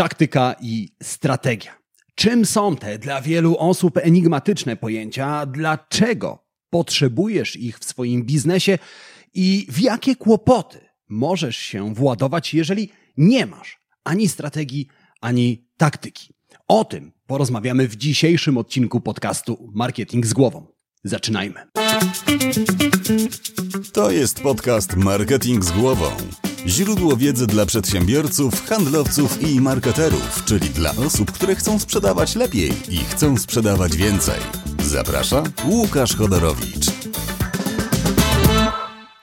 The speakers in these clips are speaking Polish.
Taktyka i strategia. Czym są te dla wielu osób enigmatyczne pojęcia? Dlaczego potrzebujesz ich w swoim biznesie i w jakie kłopoty możesz się władować, jeżeli nie masz ani strategii, ani taktyki? O tym porozmawiamy w dzisiejszym odcinku podcastu Marketing z głową. Zaczynajmy. To jest podcast Marketing z głową. Źródło wiedzy dla przedsiębiorców, handlowców i marketerów, czyli dla osób, które chcą sprzedawać lepiej i chcą sprzedawać więcej. Zaprasza Łukasz Chodorowicz.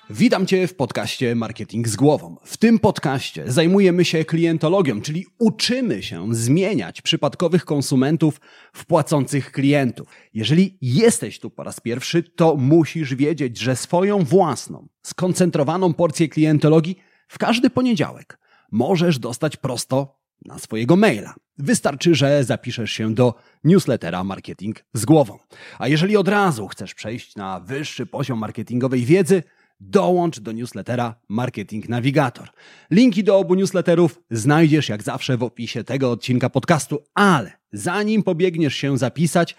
Witam Cię w podcaście Marketing z głową. W tym podcaście zajmujemy się klientologią, czyli uczymy się zmieniać przypadkowych konsumentów w płacących klientów. Jeżeli jesteś tu po raz pierwszy, to musisz wiedzieć, że swoją własną, skoncentrowaną porcję klientologii w każdy poniedziałek możesz dostać prosto na swojego maila. Wystarczy, że zapiszesz się do newslettera Marketing z głową. A jeżeli od razu chcesz przejść na wyższy poziom marketingowej wiedzy, dołącz do newslettera Marketing Navigator. Linki do obu newsletterów znajdziesz jak zawsze w opisie tego odcinka podcastu, ale zanim pobiegniesz się zapisać,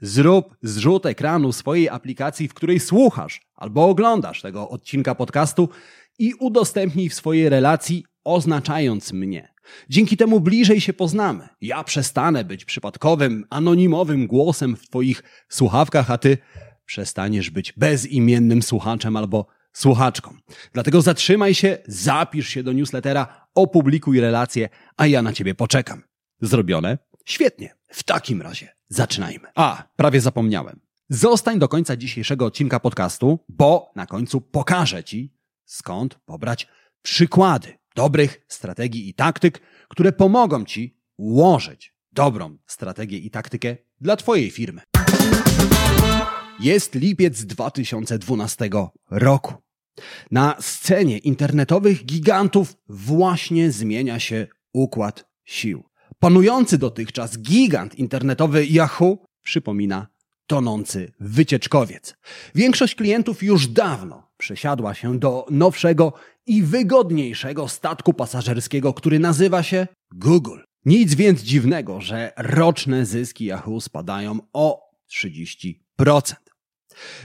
zrób zrzut ekranu swojej aplikacji, w której słuchasz albo oglądasz tego odcinka podcastu i udostępnij w swojej relacji, oznaczając mnie. Dzięki temu bliżej się poznamy. Ja przestanę być przypadkowym, anonimowym głosem w Twoich słuchawkach, a Ty przestaniesz być bezimiennym słuchaczem albo słuchaczką. Dlatego zatrzymaj się, zapisz się do newslettera, opublikuj relację, a ja na Ciebie poczekam. Zrobione? Świetnie. W takim razie zaczynajmy. A, prawie zapomniałem. Zostań do końca dzisiejszego odcinka podcastu, bo na końcu pokażę Ci, skąd pobrać przykłady dobrych strategii i taktyk, które pomogą Ci ułożyć dobrą strategię i taktykę dla Twojej firmy. Jest lipiec 2012 roku. Na scenie internetowych gigantów właśnie zmienia się układ sił. Panujący dotychczas gigant internetowy Yahoo przypomina tonący wycieczkowiec. Większość klientów już dawno przesiadła się do nowszego i wygodniejszego statku pasażerskiego, który nazywa się Google. Nic więc dziwnego, że roczne zyski Yahoo spadają o 30%.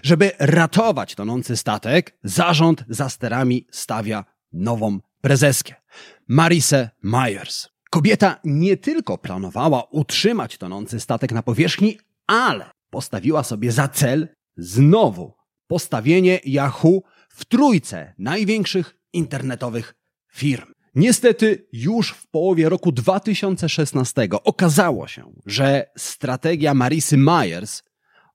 Żeby ratować tonący statek, zarząd za sterami stawia nową prezeskę Marise Myers. Kobieta nie tylko planowała utrzymać tonący statek na powierzchni, ale postawiła sobie za cel znowu postawienie Yahoo w trójce największych internetowych firm. Niestety już w połowie roku 2016 okazało się, że strategia Marisy Myers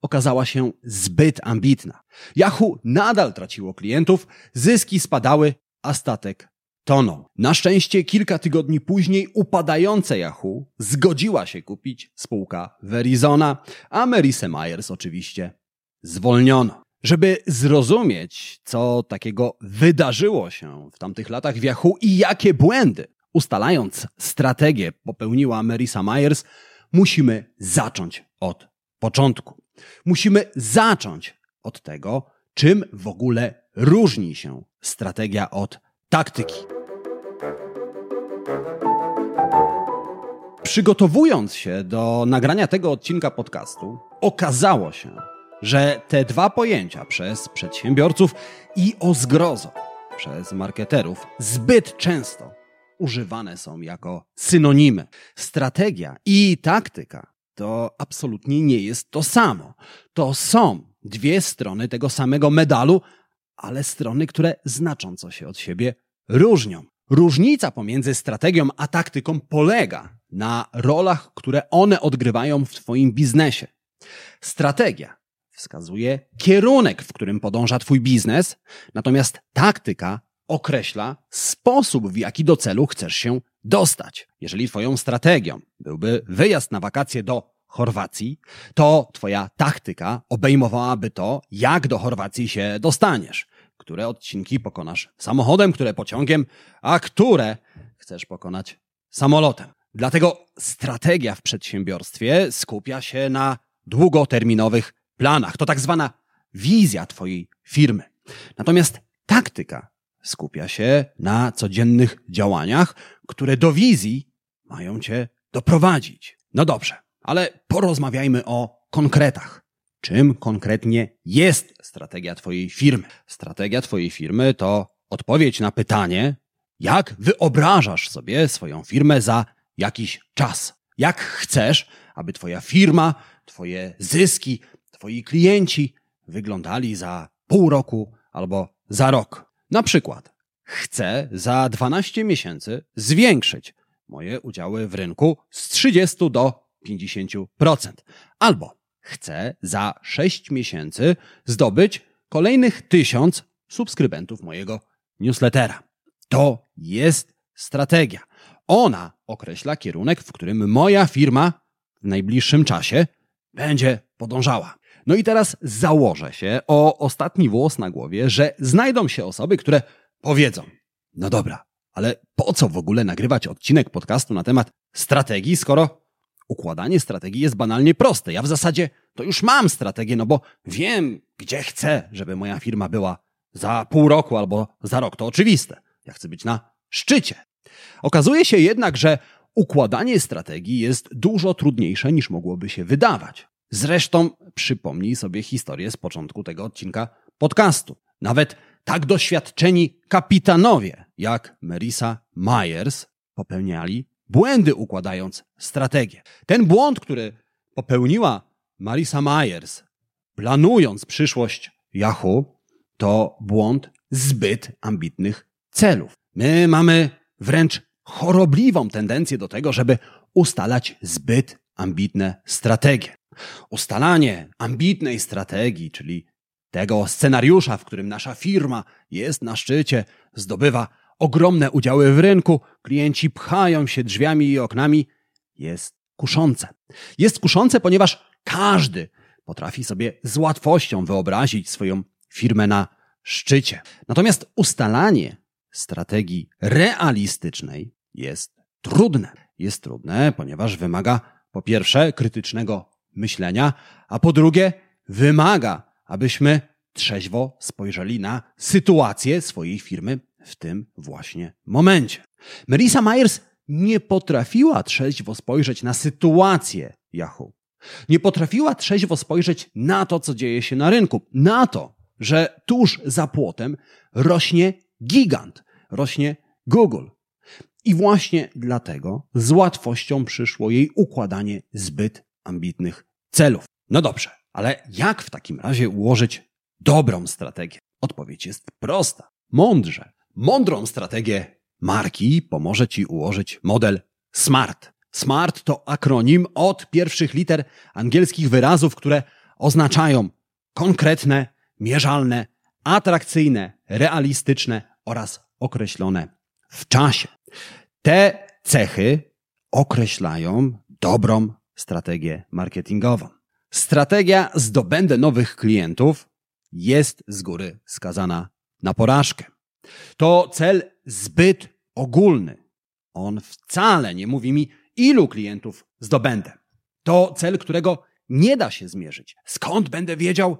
okazała się zbyt ambitna. Yahoo nadal traciło klientów, zyski spadały, a statek tonął. Na szczęście kilka tygodni później upadające Yahoo zgodziła się kupić spółka Verizona, a Marisę Myers oczywiście zwolniono. Żeby zrozumieć, co takiego wydarzyło się w tamtych latach w Yahoo i jakie błędy, ustalając strategię, popełniła Marisa Myers, musimy zacząć od początku. Musimy zacząć od tego, czym w ogóle różni się strategia od taktyki. Przygotowując się do nagrania tego odcinka podcastu, okazało się, że te dwa pojęcia przez przedsiębiorców i o zgrozo przez marketerów zbyt często używane są jako synonimy. Strategia i taktyka to absolutnie nie jest to samo. To są dwie strony tego samego medalu, ale strony, które znacząco się od siebie różnią. Różnica pomiędzy strategią a taktyką polega na rolach, które one odgrywają w Twoim biznesie. Strategia wskazuje kierunek, w którym podąża Twój biznes, natomiast taktyka określa sposób, w jaki do celu chcesz się dostać. Jeżeli Twoją strategią byłby wyjazd na wakacje do Chorwacji, to Twoja taktyka obejmowałaby to, jak do Chorwacji się dostaniesz. Które odcinki pokonasz samochodem, które pociągiem, a które chcesz pokonać samolotem. Dlatego strategia w przedsiębiorstwie skupia się na długoterminowych planach. To tak zwana wizja Twojej firmy. Natomiast taktyka skupia się na codziennych działaniach, które do wizji mają cię doprowadzić. No dobrze, ale porozmawiajmy o konkretach. Czym konkretnie jest strategia Twojej firmy? Strategia Twojej firmy to odpowiedź na pytanie, jak wyobrażasz sobie swoją firmę za jakiś czas. Jak chcesz, aby Twoja firma, Twoje zyski, Twoi klienci wyglądali za pół roku albo za rok. Na przykład, chcę za 12 miesięcy zwiększyć moje udziały w rynku z 30 do 50%. Albo chcę za 6 miesięcy zdobyć kolejnych 1000 subskrybentów mojego newslettera. To jest strategia. Ona określa kierunek, w którym moja firma w najbliższym czasie będzie podążała. No i teraz założę się o ostatni włos na głowie, że znajdą się osoby, które powiedzą: No dobra, ale po co w ogóle nagrywać odcinek podcastu na temat strategii, skoro układanie strategii jest banalnie proste? Ja w zasadzie to już mam strategię, no bo wiem, gdzie chcę, żeby moja firma była za pół roku albo za rok. To oczywiste. Ja chcę być na szczycie. Okazuje się jednak, że układanie strategii jest dużo trudniejsze niż mogłoby się wydawać. Zresztą przypomnij sobie historię z początku tego odcinka podcastu. Nawet tak doświadczeni kapitanowie jak Marisa Myers popełniali błędy układając strategię. Ten błąd, który popełniła Marisa Myers, planując przyszłość Yahoo, to błąd zbyt ambitnych celów. My mamy wręcz chorobliwą tendencję do tego, żeby ustalać zbyt ambitne strategie. Ustalanie ambitnej strategii, czyli tego scenariusza, w którym nasza firma jest na szczycie, zdobywa ogromne udziały w rynku, klienci pchają się drzwiami i oknami, jest kuszące. Jest kuszące, ponieważ każdy potrafi sobie z łatwością wyobrazić swoją firmę na szczycie. Natomiast ustalanie strategii realistycznej jest trudne. Jest trudne, ponieważ wymaga po pierwsze krytycznego myślenia, a po drugie wymaga, abyśmy trzeźwo spojrzeli na sytuację swojej firmy w tym właśnie momencie. Marisa Myers nie potrafiła trzeźwo spojrzeć na sytuację Yahoo. Nie potrafiła trzeźwo spojrzeć na to, co dzieje się na rynku, na to, że tuż za płotem rośnie gigant, rośnie Google. I właśnie dlatego z łatwością przyszło jej układanie zbyt ambitnych celów. No dobrze, ale jak w takim razie ułożyć dobrą strategię? Odpowiedź jest prosta. Mądrze. Mądrą strategię marki pomoże Ci ułożyć model SMART. SMART to akronim od pierwszych liter angielskich wyrazów, które oznaczają konkretne, mierzalne, atrakcyjne, realistyczne oraz określone w czasie. Te cechy określają dobrą strategię marketingową. Strategia zdobędę nowych klientów jest z góry skazana na porażkę. To cel zbyt ogólny. On wcale nie mówi mi, ilu klientów zdobędę. To cel, którego nie da się zmierzyć. Skąd będę wiedział,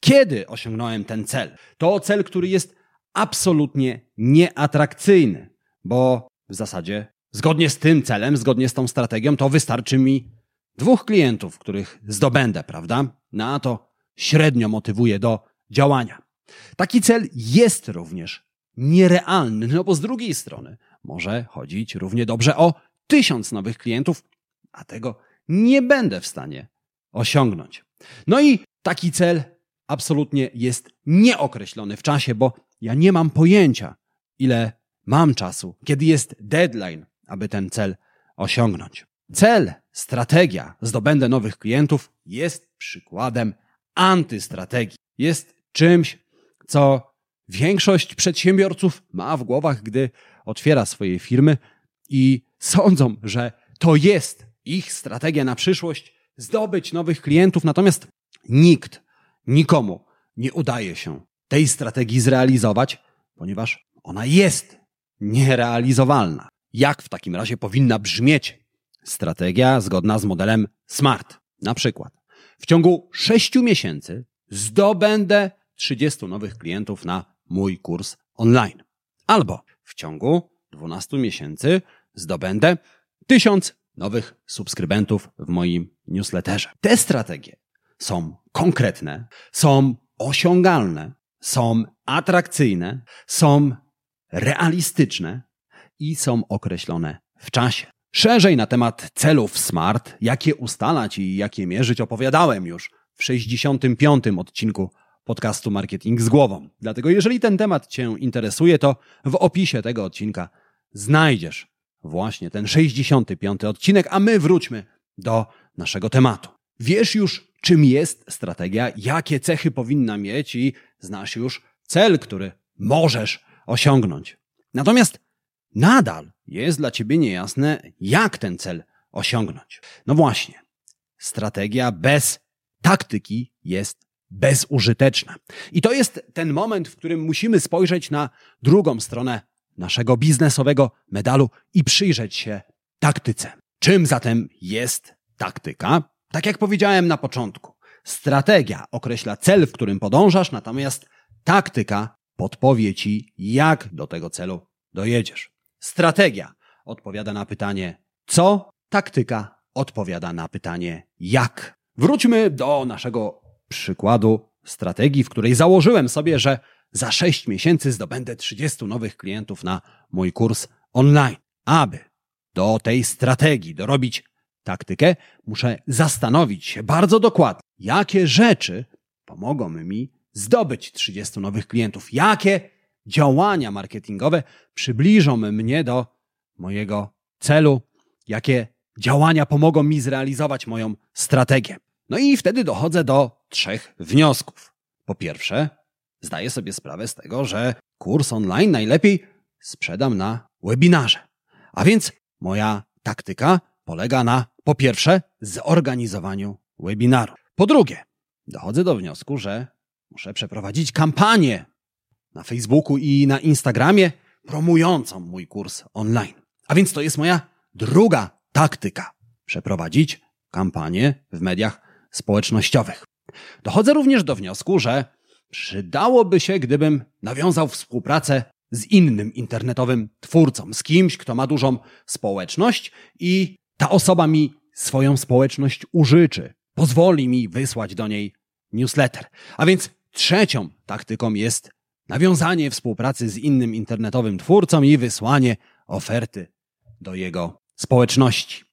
kiedy osiągnąłem ten cel? To cel, który jest absolutnie nieatrakcyjny, bo w zasadzie zgodnie z tym celem, zgodnie z tą strategią, to wystarczy mi dwóch klientów, których zdobędę, prawda? Na to średnio motywuje do działania. Taki cel jest również nierealny, no bo z drugiej strony może chodzić równie dobrze o tysiąc nowych klientów, a tego nie będę w stanie osiągnąć. No i taki cel absolutnie jest nieokreślony w czasie, bo ja nie mam pojęcia, ile mam czasu, kiedy jest deadline, aby ten cel osiągnąć. Cel, strategia, zdobędę nowych klientów jest przykładem antystrategii. Jest czymś, co większość przedsiębiorców ma w głowach, gdy otwiera swoje firmy i sądzą, że to jest ich strategia na przyszłość zdobyć nowych klientów, natomiast nikt, nikomu nie udaje się tej strategii zrealizować, ponieważ ona jest nierealizowalna. Jak w takim razie powinna brzmieć strategia zgodna z modelem SMART? Na przykład, w ciągu 6 miesięcy zdobędę 30 nowych klientów na mój kurs online. Albo w ciągu 12 miesięcy zdobędę tysiąc nowych subskrybentów w moim newsletterze. Te strategie są konkretne, są osiągalne, są atrakcyjne, są realistyczne i są określone w czasie. Szerzej na temat celów SMART, jakie ustalać i jakie mierzyć, opowiadałem już w 65. odcinku podcastu Marketing z głową. Dlatego jeżeli ten temat Cię interesuje, to w opisie tego odcinka znajdziesz właśnie ten 65. odcinek, a my wróćmy do naszego tematu. Wiesz już, czym jest strategia, jakie cechy powinna mieć i znasz już cel, który możesz osiągnąć. Natomiast nadal jest dla ciebie niejasne, jak ten cel osiągnąć. No właśnie, strategia bez taktyki jest bezużyteczna. I to jest ten moment, w którym musimy spojrzeć na drugą stronę naszego biznesowego medalu i przyjrzeć się taktyce. Czym zatem jest taktyka? Tak jak powiedziałem na początku, strategia określa cel, w którym podążasz, natomiast taktyka podpowie ci, jak do tego celu dojedziesz. Strategia odpowiada na pytanie co, taktyka odpowiada na pytanie jak. Wróćmy do naszego przykładu strategii, w której założyłem sobie, że za 6 miesięcy zdobędę 30 nowych klientów na mój kurs online. Aby do tej strategii dorobić taktykę, muszę zastanowić się bardzo dokładnie, jakie rzeczy pomogą mi zdobyć 30 nowych klientów, jakie działania marketingowe przybliżą mnie do mojego celu, jakie działania pomogą mi zrealizować moją strategię. No i wtedy dochodzę do trzech wniosków. Po pierwsze, zdaję sobie sprawę z tego, że kurs online najlepiej sprzedam na webinarze. A więc moja taktyka polega na, po pierwsze, zorganizowaniu webinaru. Po drugie, dochodzę do wniosku, że muszę przeprowadzić kampanię na Facebooku i na Instagramie promującą mój kurs online. A więc to jest moja druga taktyka. Przeprowadzić kampanię w mediach społecznościowych. Dochodzę również do wniosku, że przydałoby się, gdybym nawiązał współpracę z innym internetowym twórcą, z kimś, kto ma dużą społeczność i ta osoba mi swoją społeczność użyczy, pozwoli mi wysłać do niej newsletter. A więc trzecią taktyką jest nawiązanie współpracy z innym internetowym twórcą i wysłanie oferty do jego społeczności.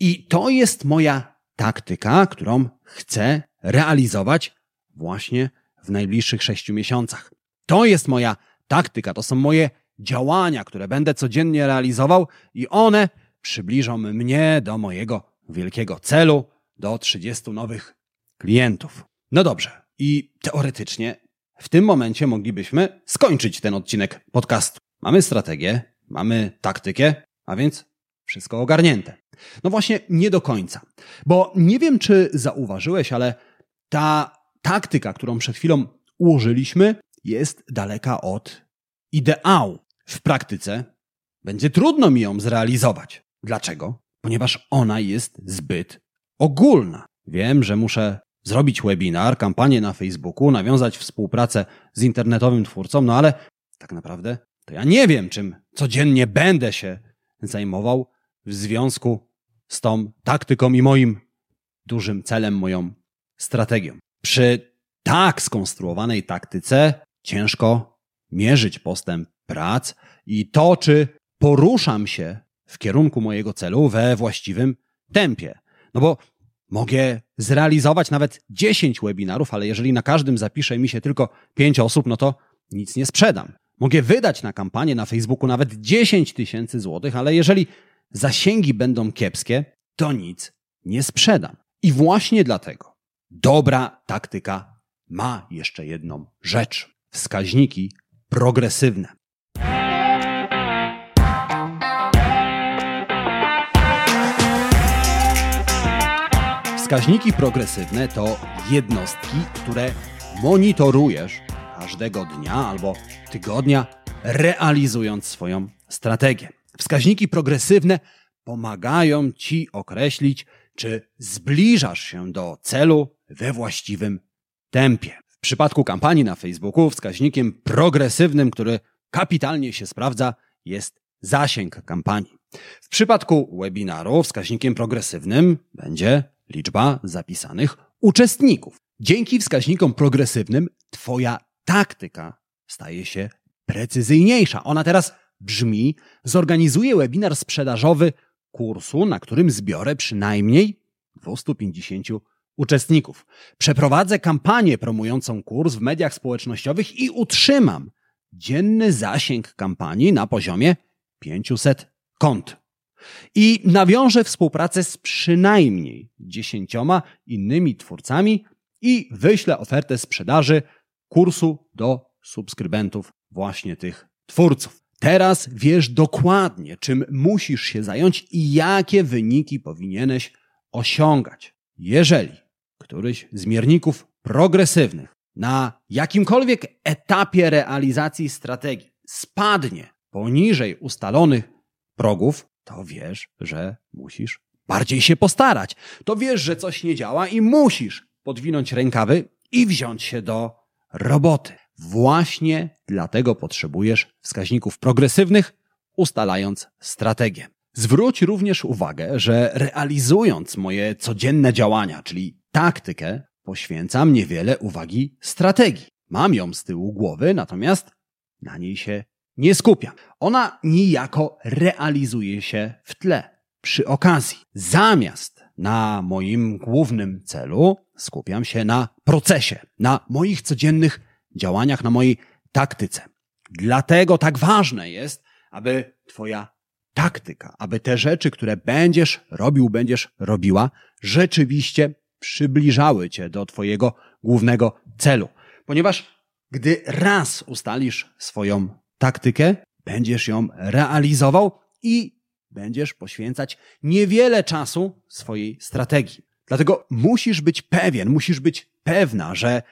I to jest moja taktyka, którą chcę realizować właśnie w najbliższych sześciu miesiącach. To jest moja taktyka, to są moje działania, które będę codziennie realizował i one przybliżą mnie do mojego wielkiego celu, do 30 nowych klientów. No dobrze, i teoretycznie w tym momencie moglibyśmy skończyć ten odcinek podcastu. Mamy strategię, mamy taktykę, a więc wszystko ogarnięte. No właśnie, nie do końca. Bo nie wiem, czy zauważyłeś, ale ta taktyka, którą przed chwilą ułożyliśmy, jest daleka od ideału. W praktyce będzie trudno mi ją zrealizować. Dlaczego? Ponieważ ona jest zbyt ogólna. Wiem, że muszę zrobić webinar, kampanię na Facebooku, nawiązać współpracę z internetowym twórcą, no ale tak naprawdę to ja nie wiem, czym codziennie będę się zajmował w związku z tą taktyką i moim dużym celem, moją strategią. Przy tak skonstruowanej taktyce ciężko mierzyć postęp prac i to, czy poruszam się w kierunku mojego celu we właściwym tempie. No bo mogę zrealizować nawet 10 webinarów, ale jeżeli na każdym zapisze mi się tylko 5 osób, no to nic nie sprzedam. Mogę wydać na kampanię na Facebooku nawet 10 tysięcy złotych, ale jeżeli zasięgi będą kiepskie, to nic nie sprzedam. I właśnie dlatego dobra taktyka ma jeszcze jedną rzecz. Wskaźniki progresywne. Wskaźniki progresywne to jednostki, które monitorujesz każdego dnia albo tygodnia, realizując swoją strategię. Wskaźniki progresywne pomagają ci określić, czy zbliżasz się do celu we właściwym tempie. W przypadku kampanii na Facebooku wskaźnikiem progresywnym, który kapitalnie się sprawdza, jest zasięg kampanii. W przypadku webinaru wskaźnikiem progresywnym będzie liczba zapisanych uczestników. Dzięki wskaźnikom progresywnym Twoja taktyka staje się precyzyjniejsza. Ona teraz brzmi: zorganizuję webinar sprzedażowy kursu, na którym zbiorę przynajmniej 250 uczestników. Przeprowadzę kampanię promującą kurs w mediach społecznościowych i utrzymam dzienny zasięg kampanii na poziomie 500 kont. I nawiążę współpracę z przynajmniej dziesięcioma innymi twórcami i wyślę ofertę sprzedaży kursu do subskrybentów właśnie tych twórców. Teraz wiesz dokładnie, czym musisz się zająć i jakie wyniki powinieneś osiągać. Jeżeli któryś z mierników progresywnych na jakimkolwiek etapie realizacji strategii spadnie poniżej ustalonych progów, to wiesz, że musisz bardziej się postarać. To wiesz, że coś nie działa i musisz podwinąć rękawy i wziąć się do roboty. Właśnie dlatego potrzebujesz wskaźników progresywnych, ustalając strategię. Zwróć również uwagę, że realizując moje codzienne działania, czyli taktykę, poświęcam niewiele uwagi strategii. Mam ją z tyłu głowy, natomiast na niej się nie skupiam. Ona niejako realizuje się w tle, przy okazji. Zamiast na moim głównym celu skupiam się na procesie, na moich codziennych działaniach, na mojej taktyce. Dlatego tak ważne jest, aby Twoja taktyka, aby te rzeczy, które będziesz robił, będziesz robiła, rzeczywiście przybliżały Cię do Twojego głównego celu. Ponieważ gdy raz ustalisz swoją taktykę, będziesz ją realizował i będziesz poświęcać niewiele czasu swojej strategii. Dlatego musisz być pewien, musisz być pewna, że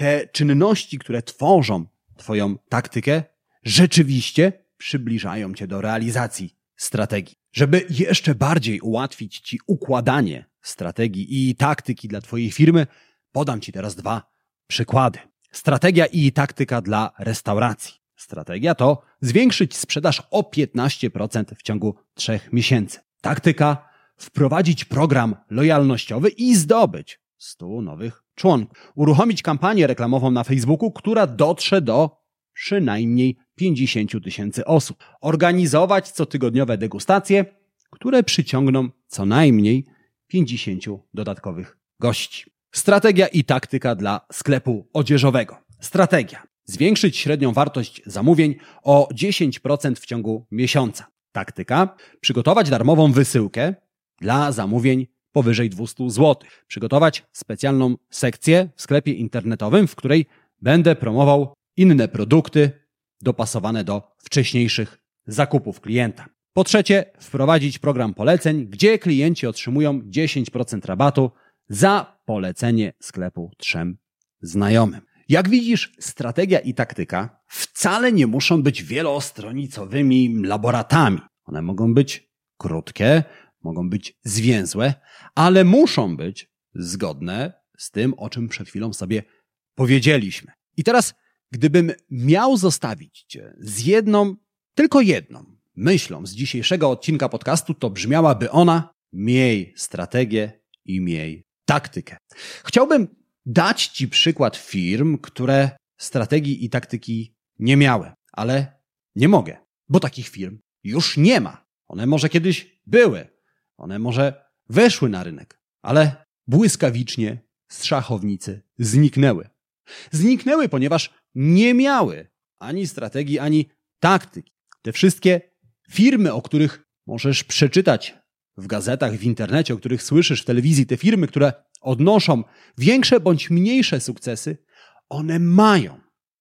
te czynności, które tworzą Twoją taktykę, rzeczywiście przybliżają Cię do realizacji strategii. Żeby jeszcze bardziej ułatwić Ci układanie strategii i taktyki dla Twojej firmy, podam Ci teraz dwa przykłady. Strategia i taktyka dla restauracji. Strategia to zwiększyć sprzedaż o 15% w ciągu 3 miesięcy. Taktyka wprowadzić program lojalnościowy i zdobyć 100 nowych członków. Uruchomić kampanię reklamową na Facebooku, która dotrze do przynajmniej 50 tysięcy osób. Organizować cotygodniowe degustacje, które przyciągną co najmniej 50 dodatkowych gości. Strategia i taktyka dla sklepu odzieżowego. Strategia. Zwiększyć średnią wartość zamówień o 10% w ciągu miesiąca. Taktyka. Przygotować darmową wysyłkę dla zamówień powyżej 200 zł. Przygotować specjalną sekcję w sklepie internetowym, w której będę promował inne produkty dopasowane do wcześniejszych zakupów klienta. Po trzecie, wprowadzić program poleceń, gdzie klienci otrzymują 10% rabatu za polecenie sklepu trzem znajomym. Jak widzisz, strategia i taktyka wcale nie muszą być wielostronicowymi laboratami. One mogą być krótkie, mogą być zwięzłe, ale muszą być zgodne z tym, o czym przed chwilą sobie powiedzieliśmy. I teraz, gdybym miał zostawić Cię z jedną, tylko jedną myślą z dzisiejszego odcinka podcastu, to brzmiałaby ona: miej strategię i miej taktykę. Chciałbym dać Ci przykład firm, które strategii i taktyki nie miały, ale nie mogę, bo takich firm już nie ma. One może kiedyś były, one może weszły na rynek, ale błyskawicznie z szachownicy zniknęły. Zniknęły, ponieważ nie miały ani strategii, ani taktyki. Te wszystkie firmy, o których możesz przeczytać w gazetach, w internecie, o których słyszysz w telewizji, te firmy, które odnoszą większe bądź mniejsze sukcesy, one mają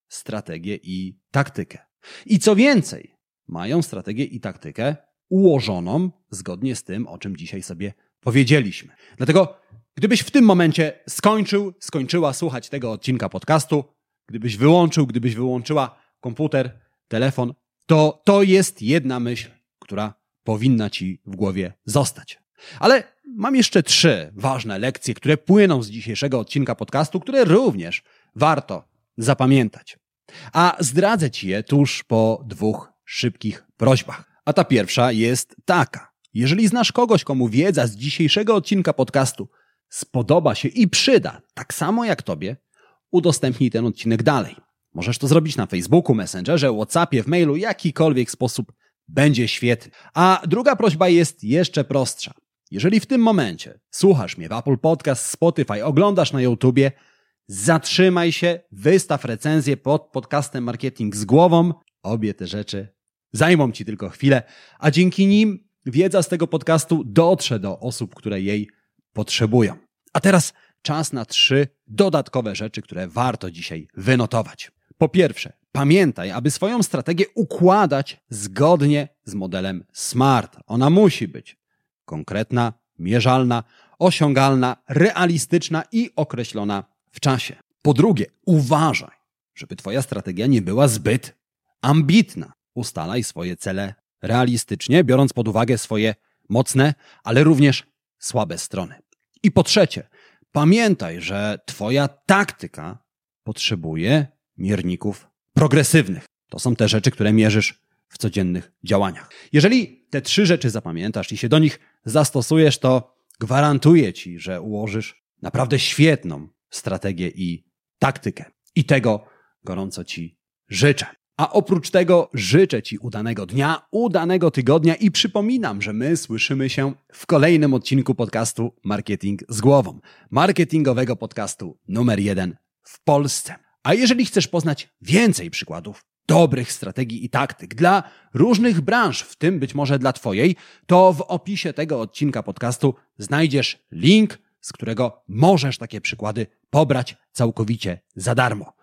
strategię i taktykę. I co więcej, mają strategię i taktykę ułożoną zgodnie z tym, o czym dzisiaj sobie powiedzieliśmy. Dlatego, gdybyś w tym momencie skończył, skończyła słuchać tego odcinka podcastu, gdybyś wyłączył, gdybyś wyłączyła komputer, telefon, to to jest jedna myśl, która powinna ci w głowie zostać. Ale mam jeszcze trzy ważne lekcje, które płyną z dzisiejszego odcinka podcastu, które również warto zapamiętać. A zdradzę ci je tuż po dwóch szybkich prośbach. A ta pierwsza jest taka. Jeżeli znasz kogoś, komu wiedza z dzisiejszego odcinka podcastu spodoba się i przyda, tak samo jak tobie, udostępnij ten odcinek dalej. Możesz to zrobić na Facebooku, Messengerze, Whatsappie, w mailu, jakikolwiek sposób będzie świetny. A druga prośba jest jeszcze prostsza. Jeżeli w tym momencie słuchasz mnie w Apple Podcast, Spotify, oglądasz na YouTubie, zatrzymaj się, wystaw recenzję pod podcastem Marketing z głową. Obie te rzeczy zajmą Ci tylko chwilę, a dzięki nim wiedza z tego podcastu dotrze do osób, które jej potrzebują. A teraz czas na trzy dodatkowe rzeczy, które warto dzisiaj wynotować. Po pierwsze, pamiętaj, aby swoją strategię układać zgodnie z modelem SMART. Ona musi być konkretna, mierzalna, osiągalna, realistyczna i określona w czasie. Po drugie, uważaj, żeby Twoja strategia nie była zbyt ambitna. Ustalaj swoje cele realistycznie, biorąc pod uwagę swoje mocne, ale również słabe strony. I po trzecie, pamiętaj, że Twoja taktyka potrzebuje mierników progresywnych. To są te rzeczy, które mierzysz w codziennych działaniach. Jeżeli te trzy rzeczy zapamiętasz i się do nich zastosujesz, to gwarantuję Ci, że ułożysz naprawdę świetną strategię i taktykę. I tego gorąco Ci życzę. A oprócz tego życzę Ci udanego dnia, udanego tygodnia i przypominam, że my słyszymy się w kolejnym odcinku podcastu Marketing z głową. Marketingowego podcastu numer jeden w Polsce. A jeżeli chcesz poznać więcej przykładów dobrych strategii i taktyk dla różnych branż, w tym być może dla Twojej, to w opisie tego odcinka podcastu znajdziesz link, z którego możesz takie przykłady pobrać całkowicie za darmo.